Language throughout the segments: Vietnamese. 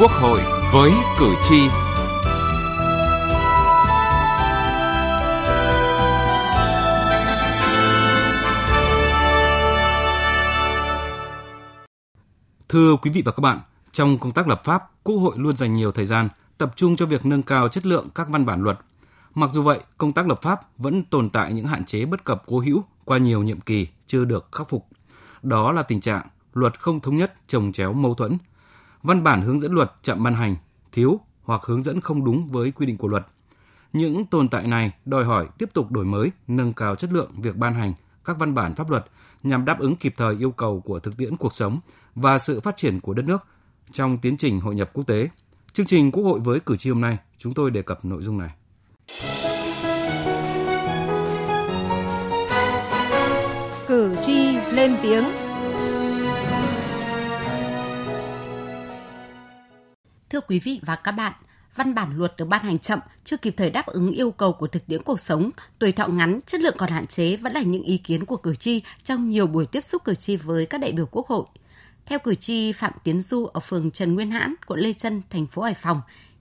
Quốc hội với cử tri. Thưa quý vị và các bạn, trong công tác lập pháp, Quốc hội luôn dành nhiều thời gian tập trung cho việc nâng cao chất lượng các văn bản luật. Mặc dù vậy, công tác lập pháp vẫn tồn tại những hạn chế bất cập cố hữu qua nhiều nhiệm kỳ chưa được khắc phục. Đó là tình trạng luật không thống nhất, trồng chéo mâu thuẫn, văn bản hướng dẫn luật chậm ban hành, thiếu hoặc hướng dẫn không đúng với quy định của luật. Những tồn tại này đòi hỏi tiếp tục đổi mới, nâng cao chất lượng việc ban hành các văn bản pháp luật nhằm đáp ứng kịp thời yêu cầu của thực tiễn cuộc sống và sự phát triển của đất nước trong tiến trình hội nhập quốc tế. Chương trình Quốc hội với cử tri hôm nay, chúng tôi đề cập nội dung này. Cử tri lên tiếng Thưa quý vị và các bạn, văn bản luật được ban hành chậm, chưa kịp thời đáp ứng yêu cầu của thực tiễn cuộc sống, tuổi thọ ngắn, chất lượng còn hạn chế vẫn là những ý kiến của cử tri trong nhiều buổi tiếp xúc cử tri với các đại biểu Quốc hội. Theo cử tri Phạm Tiến Du ở phường Trần Nguyên Hãn, quận Lê Trân, thành phố Hải Phòng,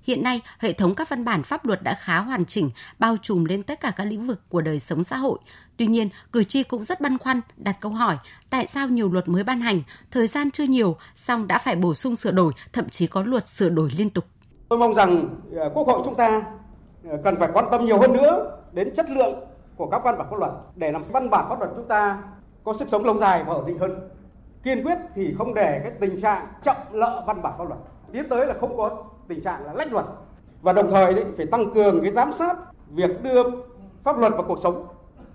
hiện nay hệ thống các văn bản pháp luật đã khá hoàn chỉnh, bao trùm lên tất cả các lĩnh vực của đời sống xã hội, Tuy nhiên, cử tri cũng rất băn khoăn đặt câu hỏi tại sao nhiều luật mới ban hành, thời gian chưa nhiều, song đã phải bổ sung sửa đổi, thậm chí có luật sửa đổi liên tục. Tôi mong rằng ờ, Quốc hội chúng ta ờ, cần phải quan tâm nhiều hơn nữa đến chất lượng của các văn bản pháp luật để làm văn bản pháp luật chúng ta có sức sống lâu dài và ổn định hơn. Kiên quyết thì không để cái tình trạng chậm lợ văn bản pháp luật. Tiến tới là không có tình trạng là lách luật và đồng thời đấy phải tăng cường cái giám sát việc đưa pháp luật vào cuộc sống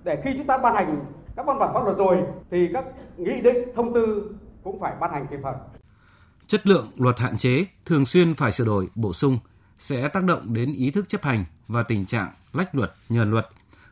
để khi chúng ta ban hành các văn bản pháp luật rồi thì các nghị định thông tư cũng phải ban hành kịp thời. Chất lượng luật hạn chế thường xuyên phải sửa đổi, bổ sung sẽ tác động đến ý thức chấp hành và tình trạng lách luật, nhờn luật.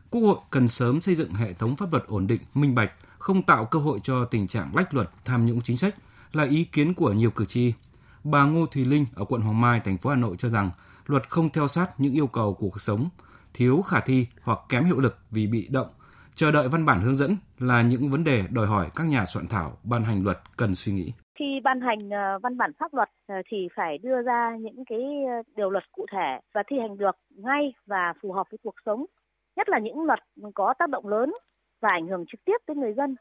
Quốc hội cần sớm xây dựng hệ thống pháp luật ổn định, minh bạch, không tạo cơ hội cho tình trạng lách luật, tham nhũng chính sách là ý kiến của nhiều cử tri. Bà Ngô Thùy Linh ở quận Hoàng Mai, thành phố Hà Nội cho rằng luật không theo sát những yêu cầu của cuộc sống, thiếu khả thi hoặc kém hiệu lực vì bị động, chờ đợi văn bản hướng dẫn là những vấn đề đòi hỏi các nhà soạn thảo ban hành luật cần suy nghĩ. Khi ban hành ờ, văn bản pháp luật ờ, thì phải đưa ra những cái ờ, điều luật cụ thể và thi hành được ngay và phù hợp với cuộc sống, nhất là những luật có tác động lớn và ảnh hưởng trực tiếp tới người dân.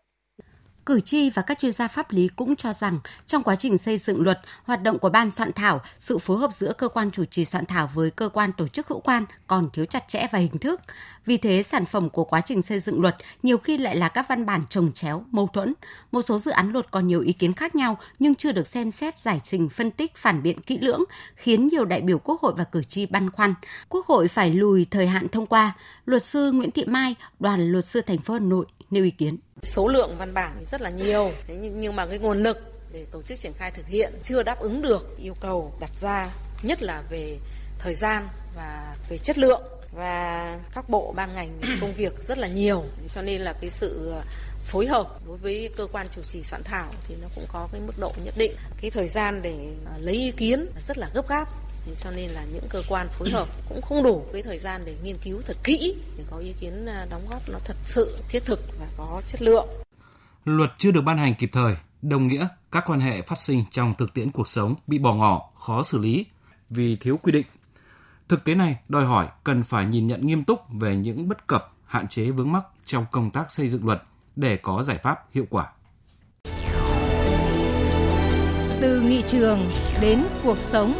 Cử tri và các chuyên gia pháp lý cũng cho rằng trong quá trình xây dựng luật, hoạt động của ban soạn thảo, sự phối hợp giữa cơ quan chủ trì soạn thảo với cơ quan tổ chức hữu quan còn thiếu chặt chẽ và hình thức. Vì thế, sản phẩm của quá trình xây dựng luật nhiều khi lại là các văn bản trồng chéo, mâu thuẫn. Một số dự án luật còn nhiều ý kiến khác nhau nhưng chưa được xem xét giải trình, phân tích, phản biện kỹ lưỡng, khiến nhiều đại biểu Quốc hội và cử tri băn khoăn. Quốc hội phải lùi thời hạn thông qua. Luật sư Nguyễn Thị Mai, đoàn luật sư thành phố Hà Nội nêu ý kiến. Số lượng văn bản rất là nhiều, thế nhưng, nhưng mà cái nguồn lực để tổ chức triển khai thực hiện chưa đáp ứng được yêu cầu đặt ra, nhất là về thời gian và về chất lượng. Và các bộ ban ngành công việc rất là nhiều. Cho nên là cái sự ờ, phối hợp đối với cơ quan chủ trì soạn thảo thì nó cũng có cái mức độ nhất định. Cái thời gian để ờ, lấy ý kiến rất là gấp gáp thì cho nên là những cơ quan phối hợp cũng không đủ cái thời gian để nghiên cứu thật kỹ để có ý kiến à, đóng góp nó thật sự thiết thực và có chất lượng. Luật chưa được ban hành kịp thời, đồng nghĩa các quan hệ phát sinh trong thực tiễn cuộc sống bị bỏ ngỏ, khó xử lý vì thiếu quy định. Thực tế này đòi hỏi cần phải nhìn nhận nghiêm túc về những bất cập, hạn chế vướng mắc trong công tác xây dựng luật để có giải pháp hiệu quả. Từ nghị trường đến cuộc sống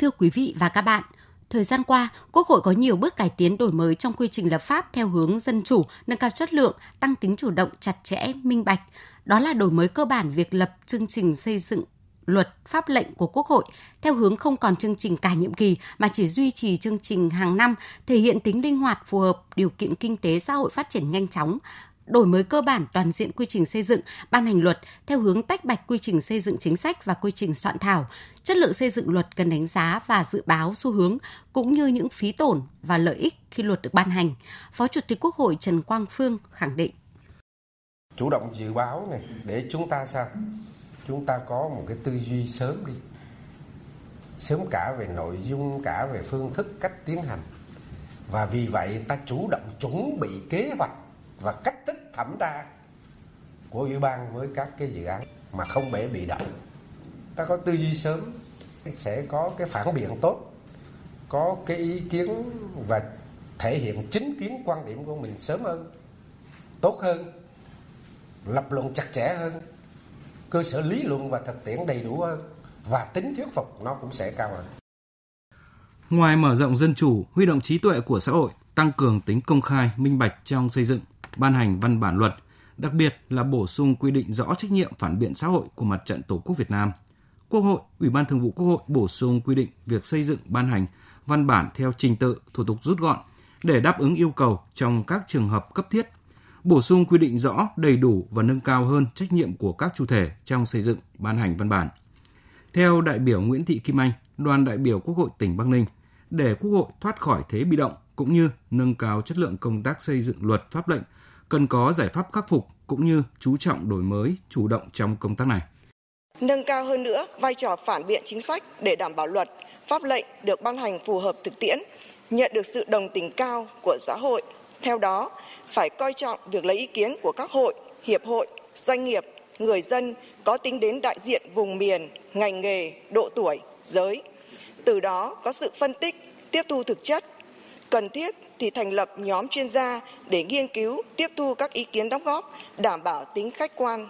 Thưa quý vị và các bạn, thời gian qua, Quốc hội có nhiều bước cải tiến đổi mới trong quy trình lập pháp theo hướng dân chủ, nâng cao chất lượng, tăng tính chủ động, chặt chẽ, minh bạch. Đó là đổi mới cơ bản việc lập chương trình xây dựng luật pháp lệnh của Quốc hội theo hướng không còn chương trình cả nhiệm kỳ mà chỉ duy trì chương trình hàng năm, thể hiện tính linh hoạt phù hợp điều kiện kinh tế xã hội phát triển nhanh chóng, đổi mới cơ bản toàn diện quy trình xây dựng, ban hành luật theo hướng tách bạch quy trình xây dựng chính sách và quy trình soạn thảo. Chất lượng xây dựng luật cần đánh giá và dự báo xu hướng cũng như những phí tổn và lợi ích khi luật được ban hành. Phó Chủ tịch Quốc hội Trần Quang Phương khẳng định. Chủ động dự báo này để chúng ta sao? Chúng ta có một cái tư duy sớm đi. Sớm cả về nội dung, cả về phương thức cách tiến hành. Và vì vậy ta chủ động chuẩn bị kế hoạch và cách thẩm tra của ủy ban với các cái dự án mà không bể bị động. Ta có tư duy sớm sẽ có cái phản biện tốt có cái ý kiến và thể hiện chính kiến quan điểm của mình sớm hơn tốt hơn lập luận chặt chẽ hơn cơ sở lý luận và thực tiễn đầy đủ hơn và tính thuyết phục nó cũng sẽ cao hơn. Ngoài mở rộng dân chủ, huy động trí tuệ của xã hội, tăng cường tính công khai, minh bạch trong xây dựng, ban hành văn bản luật, đặc biệt là bổ sung quy định rõ trách nhiệm phản biện xã hội của Mặt trận Tổ quốc Việt Nam. Quốc hội, Ủy ban Thường vụ Quốc hội bổ sung quy định việc xây dựng ban hành văn bản theo trình tự, thủ tục rút gọn để đáp ứng yêu cầu trong các trường hợp cấp thiết, bổ sung quy định rõ, đầy đủ và nâng cao hơn trách nhiệm của các chủ thể trong xây dựng, ban hành văn bản. Theo đại biểu Nguyễn Thị Kim Anh, đoàn đại biểu Quốc hội tỉnh Bắc Ninh, để Quốc hội thoát khỏi thế bị động cũng như nâng cao chất lượng công tác xây dựng luật pháp lệnh, cần có giải pháp khắc phục cũng như chú trọng đổi mới, chủ động trong công tác này. Nâng cao hơn nữa vai trò phản biện chính sách để đảm bảo luật, pháp lệnh được ban hành phù hợp thực tiễn, nhận được sự đồng tình cao của xã hội. Theo đó, phải coi trọng việc lấy ý kiến của các hội, hiệp hội, doanh nghiệp, người dân có tính đến đại diện vùng miền, ngành nghề, độ tuổi, giới. Từ đó có sự phân tích, tiếp thu thực chất. Cần thiết thì thành lập nhóm chuyên gia để nghiên cứu, tiếp thu các ý kiến đóng góp, đảm bảo tính khách quan,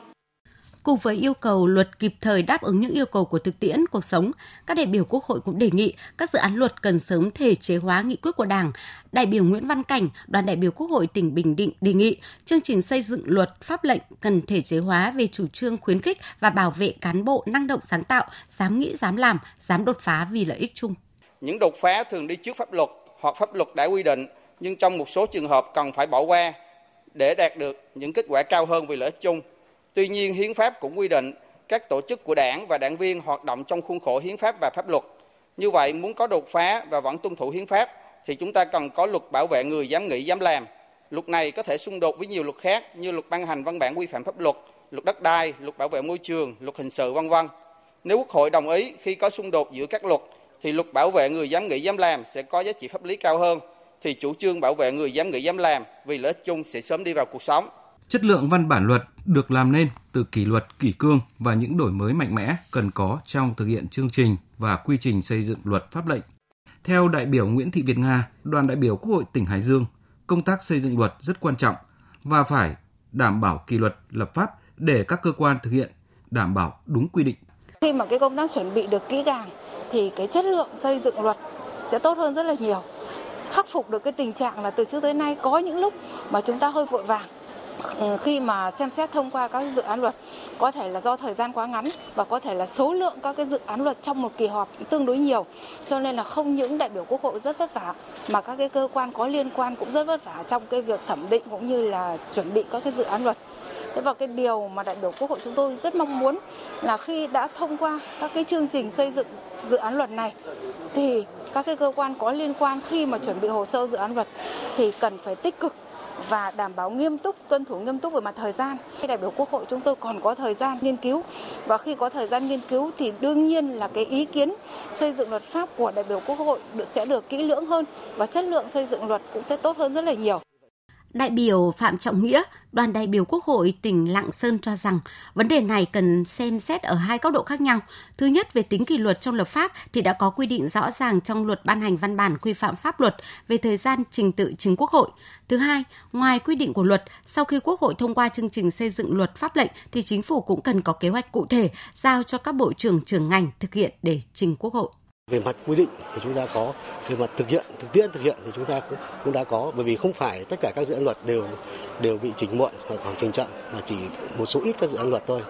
Cùng với yêu cầu luật kịp thời đáp ứng những yêu cầu của thực tiễn cuộc sống, các đại biểu Quốc hội cũng đề nghị các dự án luật cần sớm thể chế hóa nghị quyết của Đảng. Đại biểu Nguyễn Văn Cảnh, đoàn đại biểu Quốc hội tỉnh Bình Định đề nghị chương trình xây dựng luật pháp lệnh cần thể chế hóa về chủ trương khuyến khích và bảo vệ cán bộ năng động sáng tạo, dám nghĩ dám làm, dám đột phá vì lợi ích chung. Những đột phá thường đi trước pháp luật hoặc pháp luật đã quy định, nhưng trong một số trường hợp cần phải bỏ qua để đạt được những kết quả cao hơn vì lợi ích chung Tuy nhiên, hiến pháp cũng quy định các tổ chức của đảng và đảng viên hoạt động trong khuôn khổ hiến pháp và pháp luật. Như vậy, muốn có đột phá và vẫn tuân thủ hiến pháp thì chúng ta cần có luật bảo vệ người dám nghĩ dám làm. Luật này có thể xung đột với nhiều luật khác như luật ban hành văn bản quy phạm pháp luật, luật đất đai, luật bảo vệ môi trường, luật hình sự vân vân. Nếu Quốc hội đồng ý khi có xung đột giữa các luật thì luật bảo vệ người dám nghĩ dám làm sẽ có giá trị pháp lý cao hơn thì chủ trương bảo vệ người dám nghĩ dám làm vì lợi ích chung sẽ sớm đi vào cuộc sống. Chất lượng văn bản luật được làm nên từ kỷ luật, kỷ cương và những đổi mới mạnh mẽ cần có trong thực hiện chương trình và quy trình xây dựng luật pháp lệnh. Theo đại biểu Nguyễn Thị Việt Nga, đoàn đại biểu Quốc hội tỉnh Hải Dương, công tác xây dựng luật rất quan trọng và phải đảm bảo kỷ luật lập pháp để các cơ quan thực hiện đảm bảo đúng quy định. Khi mà cái công tác chuẩn bị được kỹ càng thì cái chất lượng xây dựng luật sẽ tốt hơn rất là nhiều. Khắc phục được cái tình trạng là từ trước tới nay có những lúc mà chúng ta hơi vội vàng ừ, khi mà xem xét thông qua các dự án luật. Có thể là do thời gian quá ngắn và có thể là số lượng các cái dự án luật trong một kỳ họp tương đối nhiều. Cho nên là không những đại biểu quốc hội rất vất vả, mà các cái cơ quan có liên quan cũng rất vất vả trong cái việc thẩm định cũng như là chuẩn bị các cái dự án luật. Thế và cái điều mà đại biểu Quốc hội chúng tôi rất mong muốn là khi đã thông qua các cái chương trình xây dựng dự án luật này, thì các cái cơ quan có liên quan khi mà chuẩn bị hồ sơ dự án luật thì cần phải tích cực và đảm bảo nghiêm túc, tuân thủ nghiêm túc về mặt thời gian. Khi đại biểu Quốc hội chúng tôi còn có thời gian nghiên cứu và khi có thời gian nghiên cứu thì đương nhiên là cái ý kiến xây dựng luật pháp của đại biểu Quốc hội sẽ được kỹ lưỡng hơn và chất lượng xây dựng luật cũng sẽ tốt hơn rất là nhiều. Đại biểu Phạm Trọng Nghĩa, đoàn đại biểu Quốc hội tỉnh Lạng Sơn cho rằng vấn đề này cần xem xét ở hai góc độ khác nhau. Thứ nhất, về tính kỷ luật trong lập pháp thì đã có quy định rõ ràng trong luật ban hành văn bản quy phạm pháp luật về thời gian trình tự trình Quốc hội. Thứ hai, ngoài quy định của luật, sau khi Quốc hội thông qua chương trình xây dựng luật pháp lệnh thì chính phủ cũng cần có kế hoạch cụ thể giao cho các bộ trưởng trưởng ngành thực hiện để trình Quốc hội về mặt quy định thì chúng ta có về mặt thực hiện thực tiễn thực hiện thì chúng ta cũng, cũng đã có. Bởi vì không phải tất cả các dự án luật đều đều bị chỉnh muộn hoặc hoàn chỉnh chậm mà chỉ một số ít các dự án luật thôi.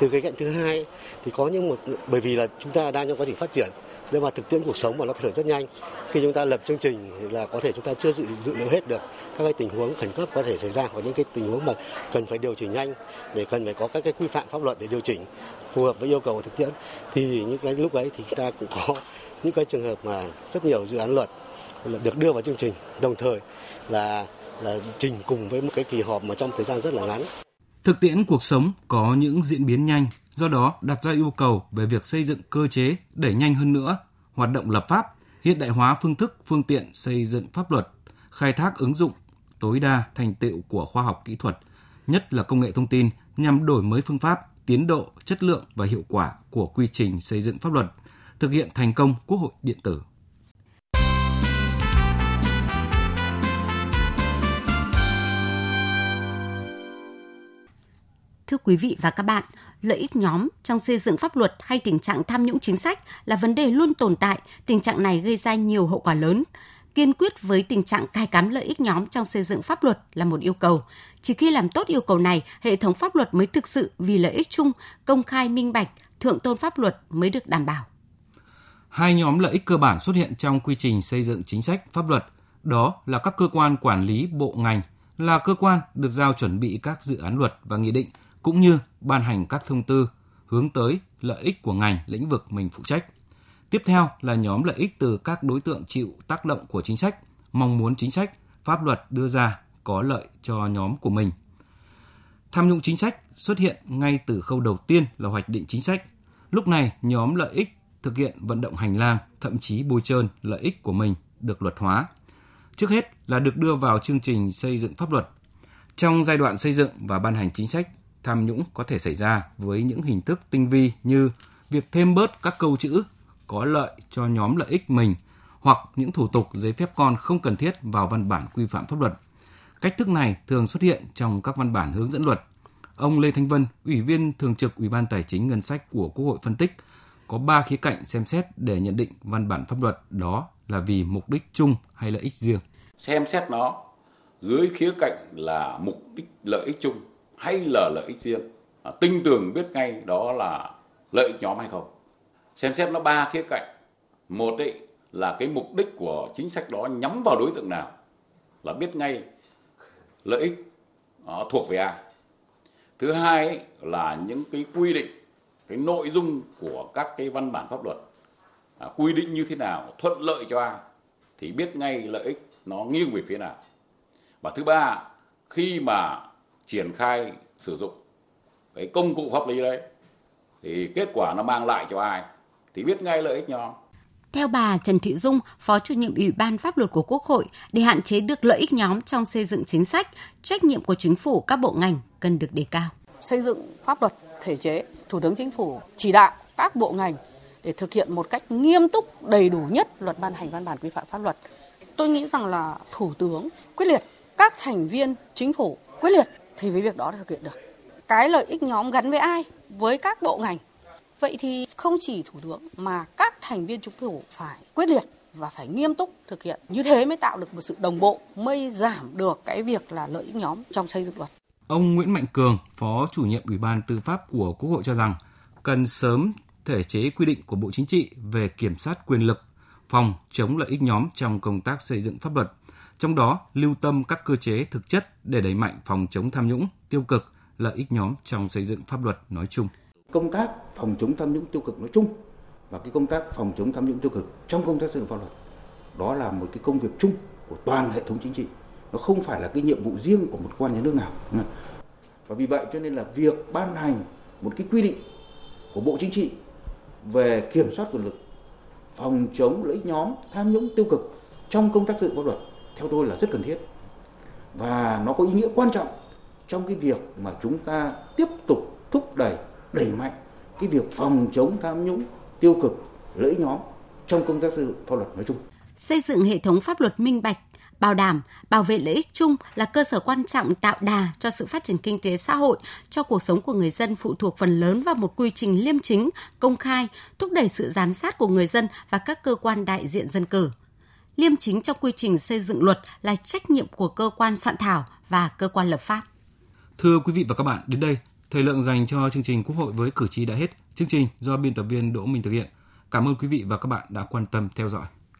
Từ cái cạnh thứ hai thì có những một bởi vì là chúng ta đang trong quá trình phát triển nhưng mà thực tiễn cuộc sống mà nó thay đổi rất nhanh khi chúng ta lập chương trình là có thể chúng ta chưa dự dự liệu hết được các cái tình huống khẩn cấp có thể xảy ra hoặc những cái tình huống mà cần phải điều chỉnh nhanh để cần phải có các cái quy phạm pháp luật để điều chỉnh phù hợp với yêu cầu của thực tiễn thì những cái lúc ấy thì chúng ta cũng có những cái trường hợp mà rất nhiều dự án luật được đưa vào chương trình đồng thời là là trình cùng với một cái kỳ họp mà trong thời gian rất là ngắn. Thực tiễn cuộc sống có những diễn biến nhanh, do đó đặt ra yêu cầu về việc xây dựng cơ chế đẩy nhanh hơn nữa hoạt động lập pháp, hiện đại hóa phương thức, phương tiện xây dựng pháp luật, khai thác ứng dụng tối đa thành tựu của khoa học kỹ thuật, nhất là công nghệ thông tin nhằm đổi mới phương pháp, tiến độ, chất lượng và hiệu quả của quy trình xây dựng pháp luật, thực hiện thành công Quốc hội điện tử. Thưa quý vị và các bạn, lợi ích nhóm trong xây dựng pháp luật hay tình trạng tham nhũng chính sách là vấn đề luôn tồn tại, tình trạng này gây ra nhiều hậu quả lớn. Kiên quyết với tình trạng cai cắm lợi ích nhóm trong xây dựng pháp luật là một yêu cầu. Chỉ khi làm tốt yêu cầu này, hệ thống pháp luật mới thực sự vì lợi ích chung, công khai minh bạch, thượng tôn pháp luật mới được đảm bảo. Hai nhóm lợi ích cơ bản xuất hiện trong quy trình xây dựng chính sách pháp luật, đó là các cơ quan quản lý bộ ngành, là cơ quan được giao chuẩn bị các dự án luật và nghị định cũng như ban hành các thông tư hướng tới lợi ích của ngành lĩnh vực mình phụ trách. Tiếp theo là nhóm lợi ích từ các đối tượng chịu tác động của chính sách, mong muốn chính sách, pháp luật đưa ra có lợi cho nhóm của mình. Tham nhũng chính sách xuất hiện ngay từ khâu đầu tiên là hoạch định chính sách. Lúc này, nhóm lợi ích thực hiện vận động hành lang, thậm chí bôi trơn lợi ích của mình được luật hóa. Trước hết là được đưa vào chương trình xây dựng pháp luật. Trong giai đoạn xây dựng và ban hành chính sách, tham nhũng có thể xảy ra với những hình thức tinh vi như việc thêm bớt các câu chữ có lợi cho nhóm lợi ích mình hoặc những thủ tục giấy phép con không cần thiết vào văn bản quy phạm pháp luật. Cách thức này thường xuất hiện trong các văn bản hướng dẫn luật. Ông Lê Thanh Vân, Ủy viên Thường trực Ủy ban Tài chính Ngân sách của Quốc hội phân tích có 3 khía cạnh xem xét để nhận định văn bản pháp luật đó là vì mục đích chung hay lợi ích riêng. Xem xét nó dưới khía cạnh là mục đích lợi ích chung hay là lợi ích riêng. À, tinh tường biết ngay đó là lợi ích nhóm hay không. Xem xét nó ba khía cạnh. Một ấy là cái mục đích của chính sách đó nhắm vào đối tượng nào là biết ngay lợi ích à, thuộc về ai. Thứ hai ấy, là những cái quy định cái nội dung của các cái văn bản pháp luật à, quy định như thế nào thuận lợi cho ai thì biết ngay lợi ích nó nghiêng về phía nào. Và thứ ba khi mà triển khai sử dụng cái công cụ pháp lý đấy thì kết quả nó mang lại cho ai thì biết ngay lợi ích nhóm theo bà Trần Thị Dung, Phó chủ nhiệm Ủy ban Pháp luật của Quốc hội, để hạn chế được lợi ích nhóm trong xây dựng chính sách, trách nhiệm của chính phủ các bộ ngành cần được đề cao. Xây dựng pháp luật thể chế, Thủ tướng Chính phủ chỉ đạo các bộ ngành để thực hiện một cách nghiêm túc, đầy đủ nhất luật ban hành văn bản quy phạm pháp luật. Tôi nghĩ rằng là Thủ tướng quyết liệt, các thành viên chính phủ quyết liệt thì với việc đó thực hiện được. Cái lợi ích nhóm gắn với ai? Với các bộ ngành. Vậy thì không chỉ Thủ tướng mà các thành viên chính phủ phải quyết liệt và phải nghiêm túc thực hiện. Như thế mới tạo được một sự đồng bộ, mới giảm được cái việc là lợi ích nhóm trong xây dựng luật. Ông Nguyễn Mạnh Cường, Phó chủ nhiệm Ủy ban Tư pháp của Quốc hội cho rằng cần sớm thể chế quy định của Bộ Chính trị về kiểm soát quyền lực, phòng chống lợi ích nhóm trong công tác xây dựng pháp luật trong đó lưu tâm các cơ chế thực chất để đẩy mạnh phòng chống tham nhũng, tiêu cực, lợi ích nhóm trong xây dựng pháp luật nói chung. Công tác phòng chống tham nhũng tiêu cực nói chung và cái công tác phòng chống tham nhũng tiêu cực trong công tác xây dựng pháp luật đó là một cái công việc chung của toàn hệ thống chính trị. Nó không phải là cái nhiệm vụ riêng của một quan nhà nước nào. Và vì vậy cho nên là việc ban hành một cái quy định của Bộ Chính trị về kiểm soát quyền lực, phòng chống lợi ích nhóm tham nhũng tiêu cực trong công tác xây dựng pháp luật theo tôi là rất cần thiết. Và nó có ý nghĩa quan trọng trong cái việc mà chúng ta tiếp tục thúc đẩy đẩy mạnh cái việc phòng chống tham nhũng tiêu cực lợi ích nhóm trong công tác xây dựng pháp luật nói chung. Xây dựng hệ thống pháp luật minh bạch bảo đảm bảo vệ lợi ích chung là cơ sở quan trọng tạo đà cho sự phát triển kinh tế xã hội, cho cuộc sống của người dân phụ thuộc phần lớn vào một quy trình liêm chính, công khai, thúc đẩy sự giám sát của người dân và các cơ quan đại diện dân cử liêm chính trong quy trình xây dựng luật là trách nhiệm của cơ quan soạn thảo và cơ quan lập pháp. Thưa quý vị và các bạn, đến đây, thời lượng dành cho chương trình Quốc hội với cử tri đã hết. Chương trình do biên tập viên Đỗ Minh thực hiện. Cảm ơn quý vị và các bạn đã quan tâm theo dõi.